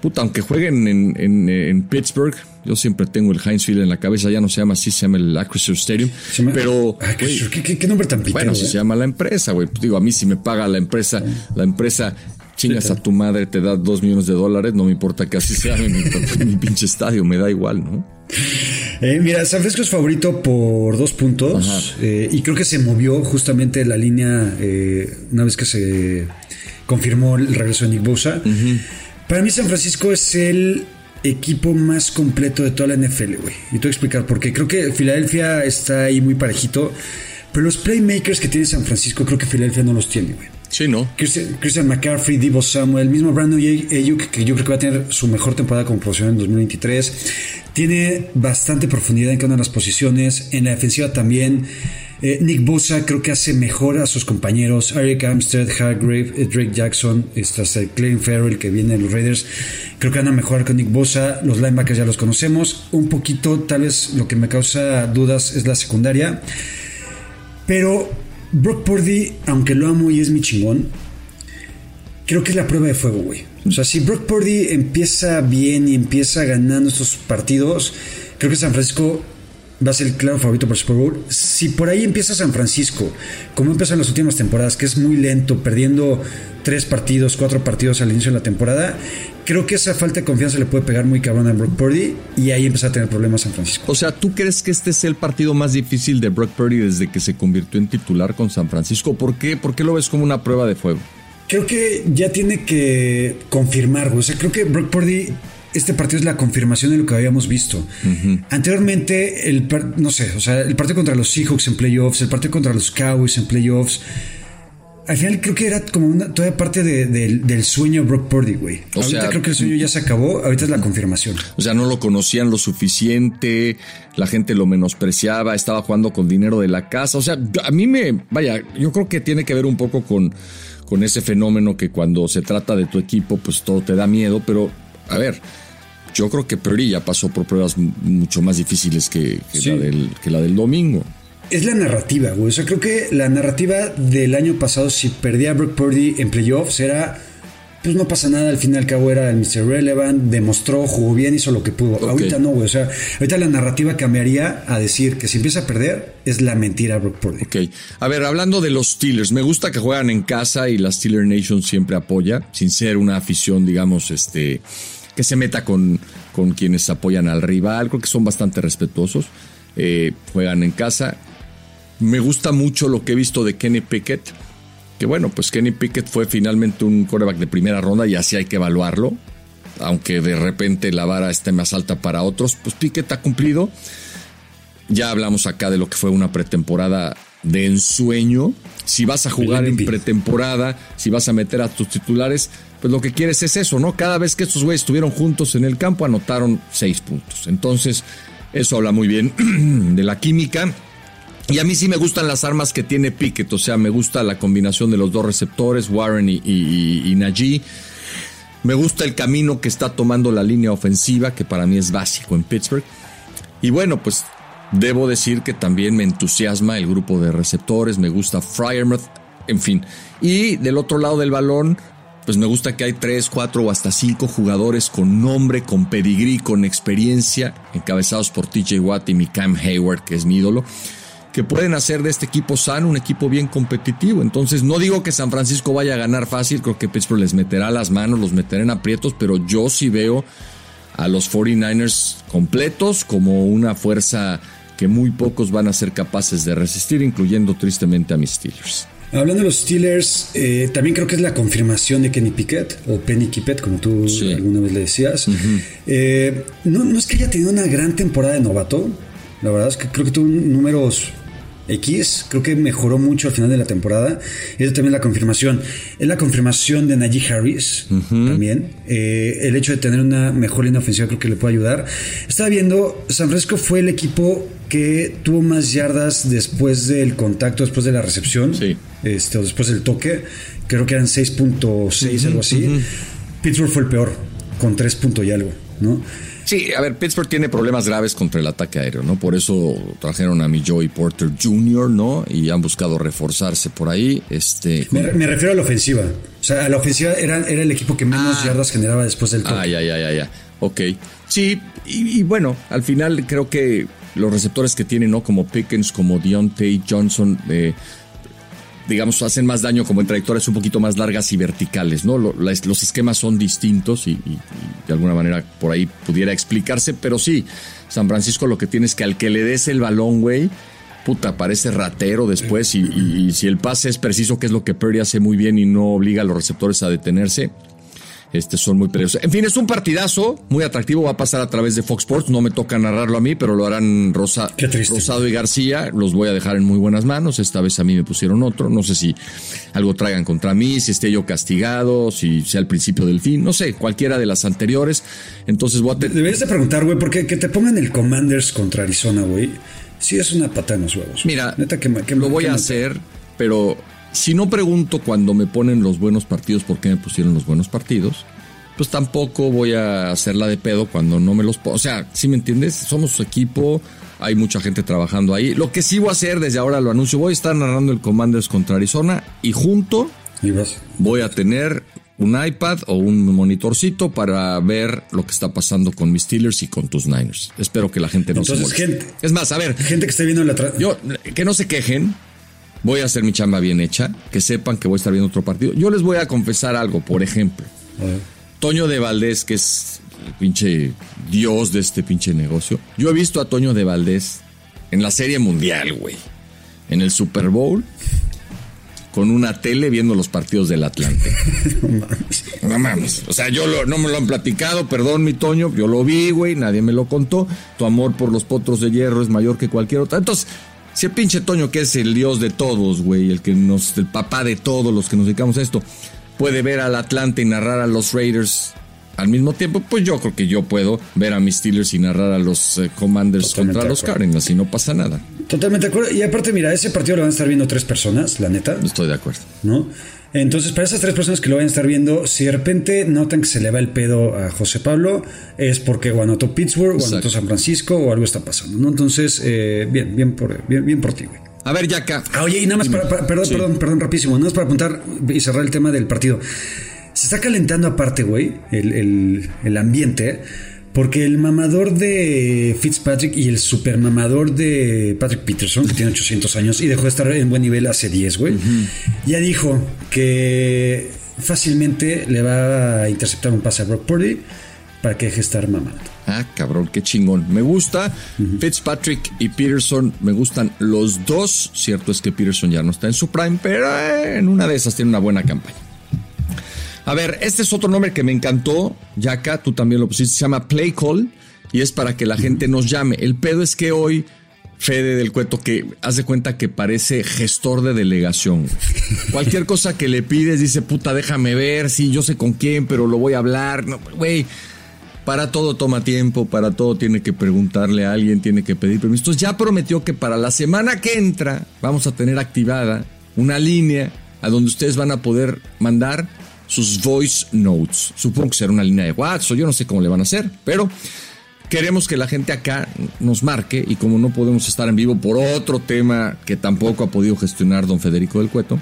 puta, aunque jueguen en, Pittsburgh, yo siempre tengo el Heinz Field en la cabeza, ya no se llama así, se llama el Acrisure Stadium. pero. ¿qué, nombre tan picado, Bueno, se llama la empresa, güey. Digo, a mí si me paga la empresa, la empresa chingas a tu madre, te da dos millones de dólares, no me importa que así sea mi, mi pinche estadio, me da igual, ¿no? Eh, mira, San Francisco es favorito por dos puntos eh, y creo que se movió justamente la línea eh, una vez que se confirmó el regreso de Nick Bosa. Para mí San Francisco es el equipo más completo de toda la NFL, güey. Y te voy a explicar por qué. Creo que Filadelfia está ahí muy parejito, pero los playmakers que tiene San Francisco creo que Filadelfia no los tiene, güey. Sí, ¿no? Christian, McCaffrey, Divo Samuel, mismo Brandon Ayuk, que yo creo que va a tener su mejor temporada como profesional en 2023. Tiene bastante profundidad en cada una de las posiciones. En la defensiva también. Eh, Nick Bosa creo que hace mejor a sus compañeros. Eric Amstead, Hargrave, eh, Drake Jackson, este, Clayton Farrell que viene de los Raiders. Creo que van a mejorar con Nick Bosa. Los linebackers ya los conocemos. Un poquito, tal vez lo que me causa dudas es la secundaria. Pero Brock Purdy, aunque lo amo y es mi chingón, creo que es la prueba de fuego, güey. O sea, si Brock Purdy empieza bien y empieza ganando estos partidos, creo que San Francisco va a ser el claro favorito para el Super Bowl. Si por ahí empieza San Francisco, como empezó en las últimas temporadas, que es muy lento, perdiendo tres partidos, cuatro partidos al inicio de la temporada, creo que esa falta de confianza le puede pegar muy cabrón a Brock Purdy y ahí empieza a tener problemas San Francisco. O sea, ¿tú crees que este es el partido más difícil de Brock Purdy desde que se convirtió en titular con San Francisco? ¿Por qué? ¿Por qué lo ves como una prueba de fuego? Creo que ya tiene que confirmar, o sea, creo que Brock Purdy este partido es la confirmación de lo que habíamos visto. Anteriormente, el no sé, o sea, el partido contra los Seahawks en playoffs, el partido contra los Cowboys en playoffs. Al final creo que era como una, toda parte del sueño Brock Purdy, güey. ahorita creo que el sueño ya se acabó, ahorita es la confirmación. O sea, no lo conocían lo suficiente, la gente lo menospreciaba, estaba jugando con dinero de la casa. O sea, a mí me, vaya, yo creo que tiene que ver un poco con, con ese fenómeno que cuando se trata de tu equipo, pues todo te da miedo, pero a ver, yo creo que Purdy ya pasó por pruebas mucho más difíciles que, la, del, que la del domingo. Es la narrativa, güey. O sea, creo que la narrativa del año pasado, si perdía a Brock Purdy en playoffs, era. Pues no pasa nada, al fin y al cabo era el Mr. Relevant, demostró, jugó bien, hizo lo que pudo. Ahorita no, güey. O sea, ahorita la narrativa cambiaría a decir que si empieza a perder, es la mentira Brock Purdy. Ok. A ver, hablando de los Steelers, me gusta que juegan en casa y la Steeler Nation siempre apoya, sin ser una afición, digamos, este que se meta con, con quienes apoyan al rival. Creo que son bastante respetuosos. Eh, juegan en casa. Me gusta mucho lo que he visto de Kenny Pickett. Que bueno, pues Kenny Pickett fue finalmente un quarterback de primera ronda y así hay que evaluarlo. Aunque de repente la vara esté más alta para otros, pues Pickett ha cumplido. Ya hablamos acá de lo que fue una pretemporada de ensueño. Si vas a jugar en pretemporada, si vas a meter a tus titulares, pues lo que quieres es eso, ¿no? Cada vez que estos güeyes estuvieron juntos en el campo, anotaron seis puntos. Entonces, eso habla muy bien de la química. Y a mí sí me gustan las armas que tiene Pickett, o sea, me gusta la combinación de los dos receptores, Warren y, y, Najee. Me gusta el camino que está tomando la línea ofensiva, que para mí es básico en Pittsburgh. Y bueno, pues debo decir que también me entusiasma el grupo de receptores, me gusta Fryermuth, en fin. Y del otro lado del balón, pues me gusta que hay tres, cuatro o hasta cinco jugadores con nombre, con pedigrí, con experiencia, encabezados por TJ Watt y mi Cam Hayward, que es mi ídolo, que pueden hacer de este equipo sano un equipo bien competitivo. Entonces, no digo que San Francisco vaya a ganar fácil, creo que Pittsburgh les meterá las manos, los meterá en aprietos, pero yo sí veo a los 49ers completos como una fuerza que muy pocos van a ser capaces de resistir, incluyendo tristemente a mis Steelers. Hablando de los Steelers, eh, también creo que es la confirmación de Kenny Pickett, o Penny Pickett, como tú alguna vez le decías. Eh, no, no es que haya tenido una gran temporada de novato, la verdad es que creo que tuvo números X, creo que mejoró mucho al final de la temporada. Eso también es la confirmación. Es la confirmación de Najee Harris también. Eh, el hecho de tener una mejor línea ofensiva creo que le puede ayudar. Estaba viendo, San Francisco fue el equipo que tuvo más yardas después del contacto, después de la recepción, este, o después del toque. Creo que eran 6.6, algo así. Pittsburgh fue el peor, con 3. y algo, ¿no? Sí, a ver, Pittsburgh tiene problemas graves contra el ataque aéreo, ¿no? Por eso trajeron a mi Joey Porter Jr., ¿no? Y han buscado reforzarse por ahí. Este, me, refiero a la ofensiva. O sea, a la ofensiva era, era el equipo que menos ah. yardas generaba después del toque. Ah, ya, ya, ya, ya. Ok. Sí, y, bueno, al final creo que los receptores que tienen, ¿no? Como Pickens, como Deontay Johnson, eh, digamos, hacen más daño como en trayectorias un poquito más largas y verticales, ¿no? Los esquemas son distintos y, de alguna manera por ahí pudiera explicarse, pero sí, San Francisco lo que tiene es que al que le des el balón, güey, puta, parece ratero después y, y, si el pase es preciso, que es lo que Perry hace muy bien y no obliga a los receptores a detenerse, este, son muy peligrosos. En fin, es un partidazo muy atractivo. Va a pasar a través de Fox Sports. No me toca narrarlo a mí, pero lo harán Rosa, Rosado y García. Los voy a dejar en muy buenas manos. Esta vez a mí me pusieron otro. No sé si algo traigan contra mí, si esté yo castigado, si sea el principio del fin. No sé, cualquiera de las anteriores. Entonces voy a. Deberías de preguntar, güey, porque que te pongan el Commanders contra Arizona, güey. Sí, es una pata en los huevos. Mira, lo voy a hacer, pero si no pregunto cuando me ponen los buenos partidos por qué me pusieron los buenos partidos, pues tampoco voy a hacerla de pedo cuando no me los O sea, si me entiendes, somos su equipo, hay mucha gente trabajando ahí. Lo que sí voy a hacer, desde ahora lo anuncio, voy a estar narrando el Commanders contra Arizona y junto voy a tener un iPad o un monitorcito para ver lo que está pasando con mis Steelers y con tus Niners. Espero que la gente no se moleste. es más, a ver. Gente que esté viendo la... Yo, que no se quejen voy a hacer mi chamba bien hecha, que sepan que voy a estar viendo otro partido. Yo les voy a confesar algo, por ejemplo. Toño de Valdés, que es el pinche dios de este pinche negocio. Yo he visto a Toño de Valdés en la Serie Mundial, güey. En el Super Bowl. Con una tele viendo los partidos del Atlante. no mames. O sea, yo no me lo han platicado, perdón, mi Toño. Yo lo vi, güey. Nadie me lo contó. Tu amor por los potros de hierro es mayor que cualquier otra. Entonces, si el pinche Toño, que es el dios de todos, güey, el que nos, el papá de todos los que nos dedicamos a esto, puede ver al Atlante y narrar a los Raiders al mismo tiempo, pues yo creo que yo puedo ver a mis Steelers y narrar a los eh, Commanders contra los Cardinals y no pasa nada. Totalmente de acuerdo. Y aparte, mira, ese partido lo van a estar viendo tres personas, la neta. Estoy de acuerdo. ¿No? Entonces, para esas tres personas que lo vayan a estar viendo, si de repente notan que se le va el pedo a José Pablo, es porque o anotó Pittsburgh, o anotó San Francisco, o algo está pasando, ¿no? Entonces, eh, bien, bien por, bien, bien por ti, güey. A ver, Yaka. Ah, oye, y nada más para, perdón, perdón, perdón, rapidísimo, nada más para apuntar y cerrar el tema del partido. Se está calentando aparte, güey, el, el, el ambiente. Porque el mamador de Fitzpatrick y el super mamador de Patrick Peterson, que tiene 800 años y dejó de estar en buen nivel hace 10, güey, ya dijo que fácilmente le va a interceptar un pase a Brock Purdy para que deje de estar mamando. Ah, cabrón, qué chingón. Me gusta. Fitzpatrick y Peterson me gustan los dos. Cierto es que Peterson ya no está en su prime, pero eh, en una de esas tiene una buena campaña. A ver, este es otro nombre que me encantó, Yaka, tú también lo pusiste, se llama Play Call y es para que la gente nos llame. El pedo es que hoy Fede del Cueto que hace cuenta que parece gestor de delegación. Cualquier cosa que le pides dice, puta, déjame ver, sí, yo sé con quién, pero lo voy a hablar. güey, para todo toma tiempo, para todo tiene que preguntarle a alguien, tiene que pedir permiso. Entonces ya prometió que para la semana que entra vamos a tener activada una línea a donde ustedes van a poder mandar sus voice notes. Supongo que será una línea de WhatsApp, yo no sé cómo le van a hacer, pero queremos que la gente acá nos marque y como no podemos estar en vivo por otro tema que tampoco ha podido gestionar don Federico del Cueto,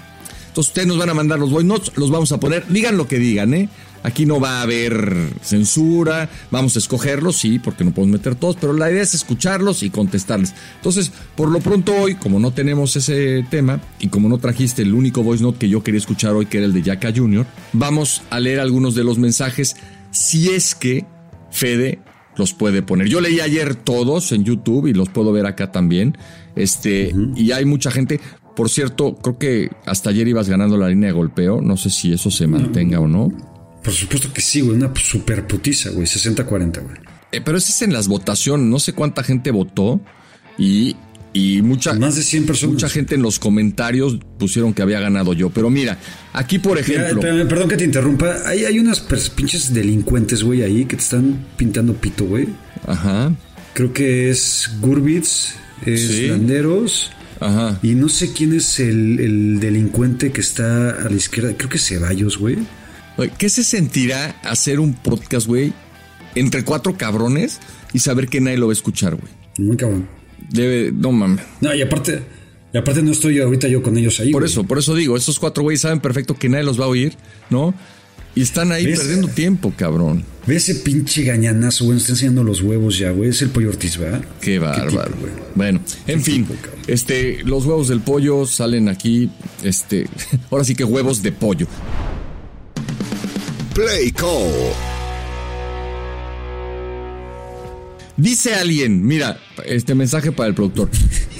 entonces ustedes nos van a mandar los voice notes, los vamos a poner, digan lo que digan, ¿eh? Aquí no va a haber censura, vamos a escogerlos, sí, porque no podemos meter todos, pero la idea es escucharlos y contestarles. Entonces, por lo pronto hoy, como no tenemos ese tema y como no trajiste el único voice note que yo quería escuchar hoy, que era el de Yaka Jr., vamos a leer algunos de los mensajes si es que Fede los puede poner. Yo leí ayer todos en YouTube y los puedo ver acá también. Este, y hay mucha gente Por cierto, creo que hasta ayer ibas ganando la línea de golpeo. No sé si eso se mantenga o no. Por supuesto que sí, güey. Una super putiza, güey. 60-40, güey. Eh, pero ese es en las votaciones. No sé cuánta gente votó. Y, y mucha, Más de 100 personas. mucha gente en los comentarios pusieron que había ganado yo. Pero mira, aquí por ejemplo. perdón que te interrumpa. Hay, hay unas pinches delincuentes, güey, ahí que te están pintando pito, güey. Ajá. Creo que es Gurbitz, es Sí. Landeros. Ajá. Y no sé quién es el, el delincuente que está a la izquierda. Creo que es Ceballos, güey. ¿Qué se sentirá hacer un podcast, güey, entre cuatro cabrones y saber que nadie lo va a escuchar, güey? Muy cabrón. Debe, no mames. No, y aparte, y aparte no estoy ahorita yo con ellos ahí. Por güey. eso, por eso digo, esos cuatro güeyes saben perfecto que nadie los va a oír, ¿no? Y están ahí ¿Ves? perdiendo tiempo, cabrón. Ve ese pinche gañanazo, güey. nos Está enseñando los huevos ya, güey. Es el pollo Ortiz, ¿verdad? Qué bárbaro. tipo, güey? bueno, en Qué fin, tipo, este, los huevos del pollo salen aquí, este, ahora sí que huevos de pollo. Play Call. Dice alguien, mira, este mensaje para el productor.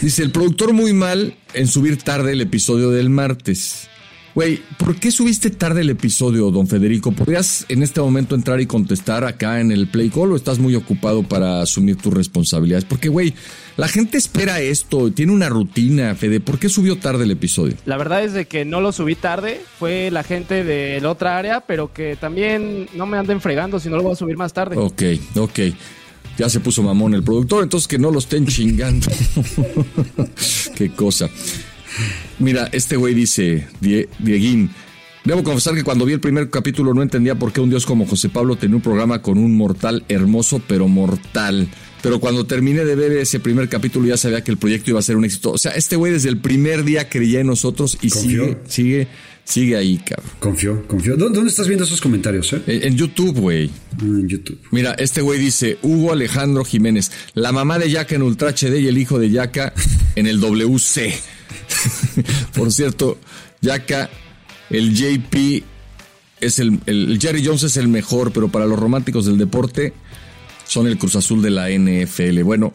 Dice, el productor muy mal en subir tarde el episodio del martes. Güey, ¿por qué subiste tarde el episodio, don Federico? ¿Podrías en este momento entrar y contestar acá en el Play Call o estás muy ocupado para asumir tus responsabilidades? Porque, güey, la gente espera esto, tiene una rutina, Fede. ¿Por qué subió tarde el episodio? La verdad es de que no lo subí tarde, fue la gente de la otra área, pero que también no me anden fregando si no lo voy a subir más tarde. Ok, ok. Ya se puso mamón el productor, entonces que no lo estén chingando. Qué cosa. Mira, este güey dice, Die- Dieguín, debo confesar que cuando vi el primer capítulo no entendía por qué un dios como José Pablo tenía un programa con un mortal hermoso, pero mortal. Pero cuando terminé de ver ese primer capítulo ya sabía que el proyecto iba a ser un éxito. O sea, este güey desde el primer día creía en nosotros y Confió. sigue, sigue, sigue ahí, cabrón. Confió, confió. ¿Dó- ¿Dónde estás viendo esos comentarios, eh? En, en YouTube, güey. Ah, en YouTube. Mira, este güey dice Hugo Alejandro Jiménez, la mamá de Yaka en Ultra HD y el hijo de Yaka en el WC. Por cierto, Yaka, el JP es el, el Jerry Jones es el mejor, pero para los románticos del deporte son el Cruz Azul de la NFL. Bueno,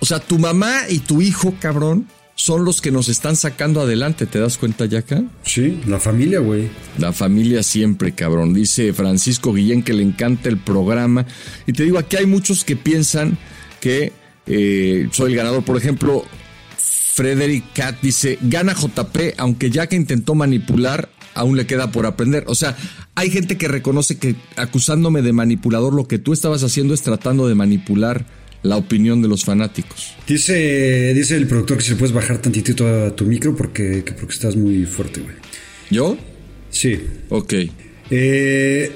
o sea, tu mamá y tu hijo, cabrón, son los que nos están sacando adelante, ¿te das cuenta, Yaka? Sí, la familia, güey. La familia siempre, cabrón. Dice Francisco Guillén que le encanta el programa. Y te digo, aquí hay muchos que piensan que eh, soy el ganador. Por ejemplo, Frederick Cat dice, gana JP, aunque ya que intentó manipular, aún le queda por aprender. O sea, hay gente que reconoce que acusándome de manipulador, lo que tú estabas haciendo es tratando de manipular la opinión de los fanáticos. Dice, dice el productor que si le puedes bajar tantitito a tu micro porque, que porque estás muy fuerte, güey. ¿Yo? Sí. Ok. Eh,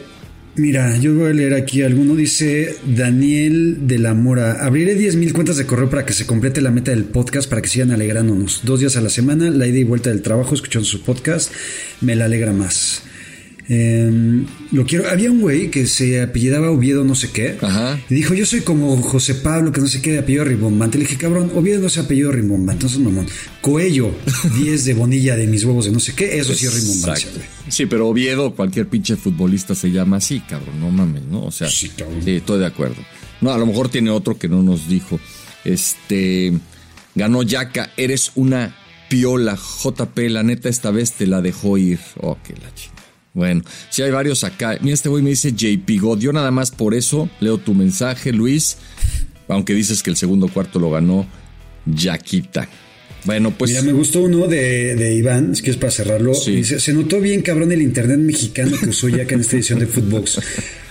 mira, yo voy a leer aquí alguno. Dice Daniel de la Mora. Abriré 10.000 cuentas de correo para que se complete la meta del podcast para que sigan alegrándonos. Dos días a la semana, la ida y vuelta del trabajo, escuchando su podcast. Me la alegra más. Eh, lo quiero. Había un güey que se apellidaba Oviedo no sé qué. Ajá. Y dijo, yo soy como José Pablo, que no sé qué, de apellido rimbombante. Le dije, cabrón, Oviedo no es apellido rimbombante, entonces mamón. Coello, 10 de bonilla de mis huevos de no sé qué, eso sí es güey. Sí, pero Oviedo, cualquier pinche futbolista se llama así, cabrón, no mames, ¿no? O sea, Sí, cabrón. sí, estoy de acuerdo. No, a lo mejor tiene otro que no nos dijo. Este, ganó Yaka, eres una piola, JP, la neta esta vez te la dejó ir. Oh, qué la chingada. Bueno, si hay varios acá. Mira, este güey me dice JP God. Yo nada más por eso leo tu mensaje, Luis. Aunque dices que el segundo cuarto lo ganó Yaquita. Bueno, pues. Mira, me gustó uno de, de Iván, es que es para cerrarlo. Sí. Dice, se notó bien cabrón el internet mexicano que usó Yaka en esta edición de Footbox.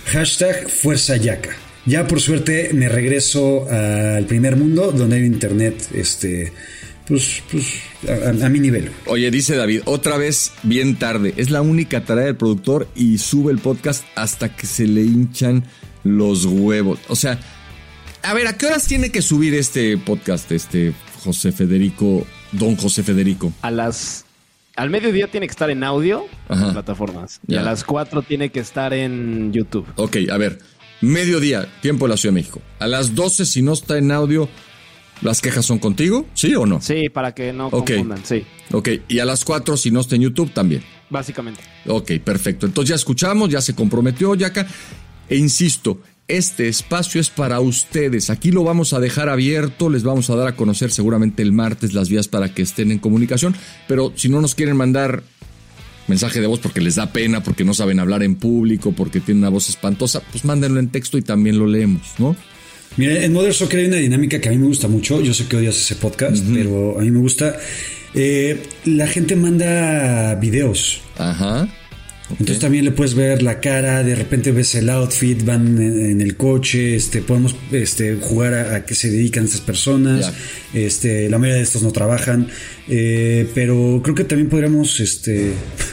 Hashtag Fuerza Yaka. Ya por suerte me regreso al primer mundo donde hay internet, este, pues, pues, a, mi nivel. Oye, dice David, otra vez bien tarde. Es la única tarea del productor y sube el podcast hasta que se le hinchan los huevos. O sea, a ver, ¿a qué horas tiene que subir este podcast, este José Federico, don José Federico? A las. Al mediodía tiene que estar en audio Ajá. en plataformas. Y a las 4 tiene que estar en YouTube. Ok, a ver, mediodía, tiempo de la Ciudad de México. A las 12, si no está en audio, ¿las quejas son contigo? ¿Sí o no? Sí, para que no confundan, sí. Ok, y a las 4, si no está en YouTube, también. Básicamente. Ok, perfecto. Entonces ya escuchamos, ya se comprometió Yaka. E insisto, este espacio es para ustedes. Aquí lo vamos a dejar abierto, les vamos a dar a conocer seguramente el martes las vías para que estén en comunicación, pero si no nos quieren mandar mensaje de voz porque les da pena, porque no saben hablar en público, porque tienen una voz espantosa, pues mándenlo en texto y también lo leemos, ¿no? Mira, en Modern Soccer hay una dinámica que a mí me gusta mucho. Yo sé que odias ese podcast, pero a mí me gusta. Eh, la gente manda videos. Ajá. Entonces también le puedes ver la cara, de repente ves el outfit, van en, el coche, este, podemos este, jugar a, qué se dedican estas personas. Este, la mayoría de estos no trabajan, eh, pero creo que también podríamos, este,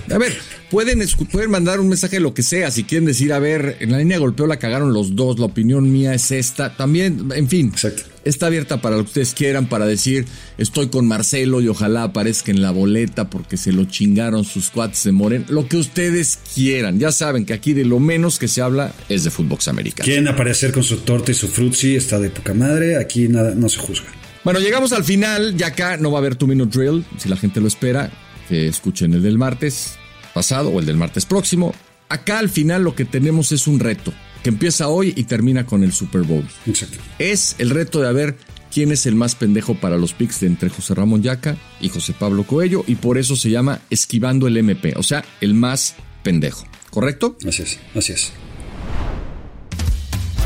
a ver, pueden, pueden mandar un mensaje de lo que sea, si quieren decir, a ver, en la línea de golpeo la cagaron los dos, la opinión mía es esta, también, en fin. Exacto está abierta para lo que ustedes quieran, para decir estoy con Marcelo y ojalá aparezca en la boleta porque se lo chingaron sus cuates de Moren, lo que ustedes quieran. Ya saben que aquí de lo menos que se habla es de fútbol americano. Quieren aparecer con su torta y su frutzi, está de poca madre, aquí nada, no se juzga. Bueno, llegamos al final, ya acá no va a haber tu minute drill, si la gente lo espera, que escuchen el del martes pasado o el del martes próximo. Acá al final lo que tenemos es un reto que empieza hoy y termina con el Super Bowl. Exacto. Es el reto de ver quién es el más pendejo para los picks de entre José Ramón Yaca y José Pablo Coello y por eso se llama Esquivando el MP, o sea, el más pendejo. ¿Correcto? Así es, así es.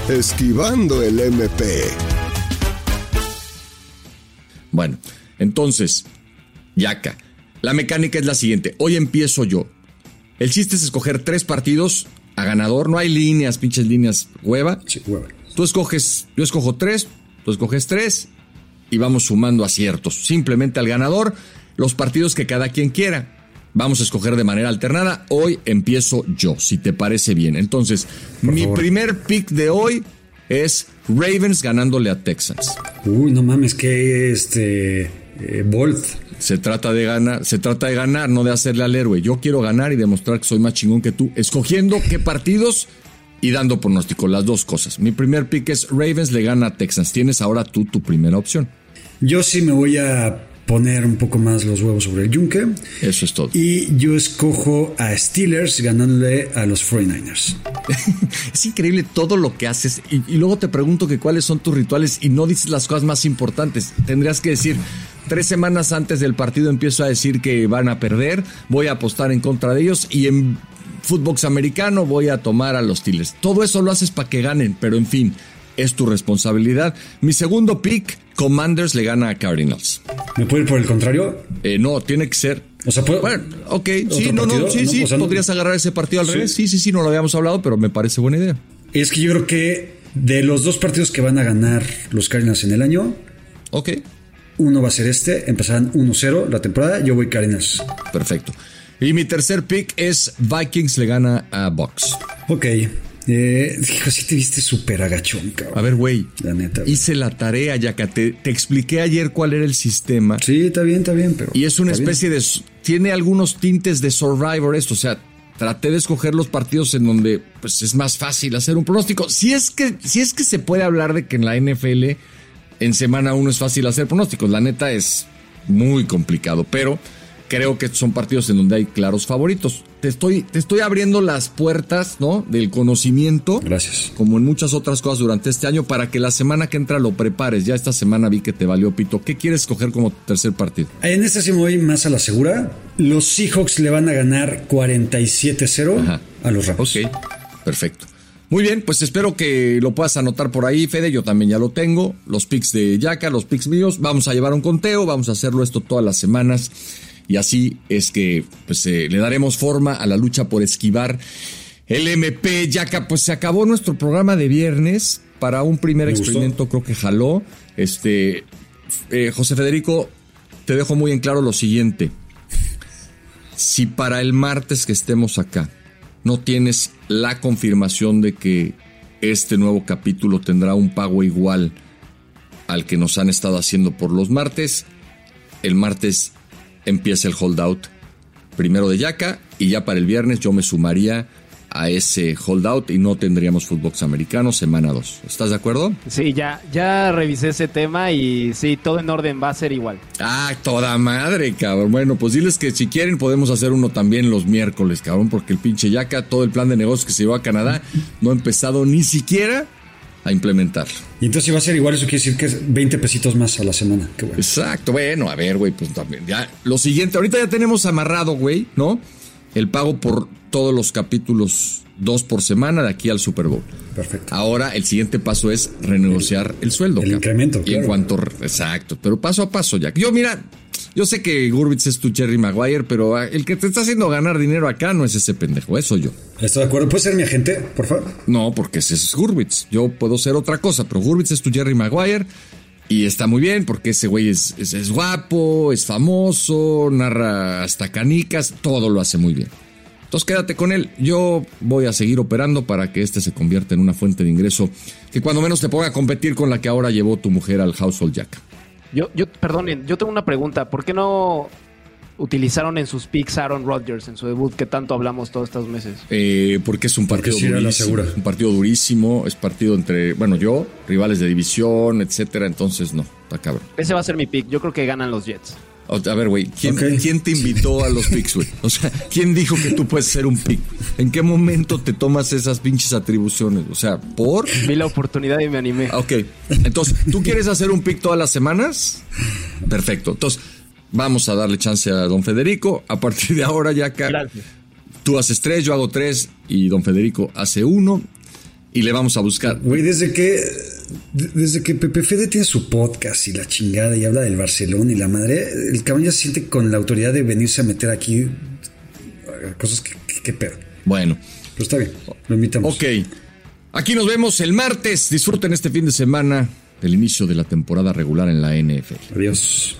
Esquivando el MP. Bueno, entonces, Yaca, la mecánica es la siguiente. Hoy empiezo yo. El chiste es escoger tres partidos a ganador. No hay líneas, pinches líneas, hueva. Sí, hueva. Tú escoges, yo escojo tres, tú escoges tres y vamos sumando aciertos. Simplemente al ganador, los partidos que cada quien quiera. Vamos a escoger de manera alternada. Hoy empiezo yo, si te parece bien. Entonces, mi primer pick de hoy es Ravens ganándole a Texans. Uy, no mames, que este. Eh, Bolt. Se trata de ganar, se trata de ganar, no de hacerle al héroe. Yo quiero ganar y demostrar que soy más chingón que tú, escogiendo qué partidos y dando pronóstico, las dos cosas. Mi primer pick es Ravens le gana a Texans. Tienes ahora tú tu primera opción. Yo sí me voy a poner un poco más los huevos sobre el yunque. Eso es todo. Y yo escojo a Steelers ganándole a los 49ers. es increíble todo lo que haces. Y, y, luego te pregunto que cuáles son tus rituales y no dices las cosas más importantes. Tendrías que decir, Tres semanas antes del partido empiezo a decir que van a perder, voy a apostar en contra de ellos y en fútbol americano voy a tomar a los Steelers. Todo eso lo haces para que ganen, pero en fin, es tu responsabilidad. Mi segundo pick, Commanders le gana a Cardinals. ¿Me puede ir por el contrario? Eh, no, tiene que ser. O sea, ¿puedo? Bueno, ok, sí, no, no, sí, sí, podrías agarrar ese partido al revés. Sí, sí, sí, no lo habíamos hablado, pero me parece buena idea. Es que yo creo que de los dos partidos que van a ganar los Cardinals en el año, ok. Uno va a ser este, empezarán 1-0 la temporada, yo voy Cardinals. Perfecto. Y mi tercer pick es Vikings le gana a Bucks. Ok. Eh, dijo, sí te viste súper agachón, cabrón. A ver, güey. La neta. Hice la tarea, ya que te, expliqué ayer cuál era el sistema. Sí, está bien, está bien, pero. Y es una especie de. Tiene algunos tintes de Survivor esto. O sea, traté de escoger los partidos en donde pues, es más fácil hacer un pronóstico. Si es que, si es que se puede hablar de que en la NFL en semana uno es fácil hacer pronósticos. La neta es muy complicado, pero creo que son partidos en donde hay claros favoritos. Te estoy, te estoy abriendo las puertas, ¿no? Del conocimiento. Gracias. Como en muchas otras cosas durante este año, para que la semana que entra lo prepares. Ya esta semana vi que te valió pito. ¿Qué quieres escoger como tercer partido? En este sí me voy más a la segura. Los Seahawks le van a ganar 47-0 a los Rams. Ok, perfecto. Muy bien, pues espero que lo puedas anotar por ahí, Fede. Yo también ya lo tengo. Los pics de Yaka, los pics míos. Vamos a llevar un conteo, vamos a hacerlo esto todas las semanas. Y así es que pues, eh, le daremos forma a la lucha por esquivar el MP. Yaka, pues se acabó nuestro programa de viernes. Para un primer experimento creo que jaló. Este, eh, José Federico, te dejo muy en claro lo siguiente. Si para el martes que estemos acá no tienes la confirmación de que este nuevo capítulo tendrá un pago igual al que nos han estado haciendo por los martes, el martes empieza el holdout primero de Yaka y ya para el viernes yo me sumaría a ese holdout y no tendríamos fútbol americano semana 2. ¿Estás de acuerdo? Sí, ya, ya revisé ese tema y sí, todo en orden va a ser igual. Ah, toda madre, cabrón. Bueno, pues diles que si quieren podemos hacer uno también los miércoles, cabrón, porque el pinche Yaka, todo el plan de negocios que se llevó a Canadá, no ha empezado ni siquiera a implementarlo. Y entonces si va a ser igual, eso quiere decir que es 20 pesitos más a la semana. Qué bueno. Exacto, bueno, a ver, güey, pues también, ya, lo siguiente, ahorita ya tenemos amarrado, güey, ¿no? El pago por todos los capítulos, dos por semana de aquí al Super Bowl. Perfecto. Ahora el siguiente paso es renegociar el, sueldo. el cabrón. incremento, Y en claro. cuanto, exacto, pero paso a paso, Jack. Yo, mira, yo sé que Gurbitz es tu Jerry Maguire, pero ah, el que te está haciendo ganar dinero acá no es ese pendejo, eso yo. ¿Estoy de acuerdo? ¿Puedes ser mi agente, por favor? No, porque ese es Gurbitz. Yo puedo ser otra cosa, pero Gurbitz es tu Jerry Maguire. Y está muy bien porque ese güey es, es- es guapo, es famoso, narra hasta canicas, todo lo hace muy bien. Entonces quédate con él. Yo voy a seguir operando para que este se convierta en una fuente de ingreso que cuando menos te ponga a competir con la que ahora llevó tu mujer al Household Jack. Yo, yo, perdonen, yo tengo una pregunta. ¿Por qué no utilizaron en sus picks Aaron Rodgers en su debut que tanto hablamos todos estos meses? Eh, porque es un partido sí era la durísimo. segura. Un partido durísimo. Es partido entre, bueno, yo, rivales de división, etcétera. Entonces, no, está cabrón. Ese va a ser mi pick. Yo creo que ganan los Jets. A ver, güey, ¿quién, te invitó a los picks, güey? O sea, ¿quién dijo que tú puedes ser un pick? ¿En qué momento te tomas esas pinches atribuciones? O sea, ¿por? Vi la oportunidad y me animé. Ok, entonces, ¿tú quieres hacer un pick todas las semanas? Perfecto, entonces, vamos a darle chance a don Federico. A partir de ahora, ya acá, Gracias. tú haces tres, yo hago tres y don Federico hace uno. Y le vamos a buscar. Güey, desde que de- desde que Pepe Fede tiene su podcast y la chingada y habla del Barcelona y la madre, el cabrón ya se siente con la autoridad de venirse a meter aquí eh, cosas que, que, que pedo. Bueno, Pero está bien, lo invitamos. ok. Aquí nos vemos el martes. Disfruten este fin de semana del inicio de la temporada regular en la NFL. Adiós.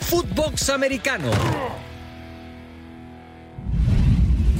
Footbox Americano.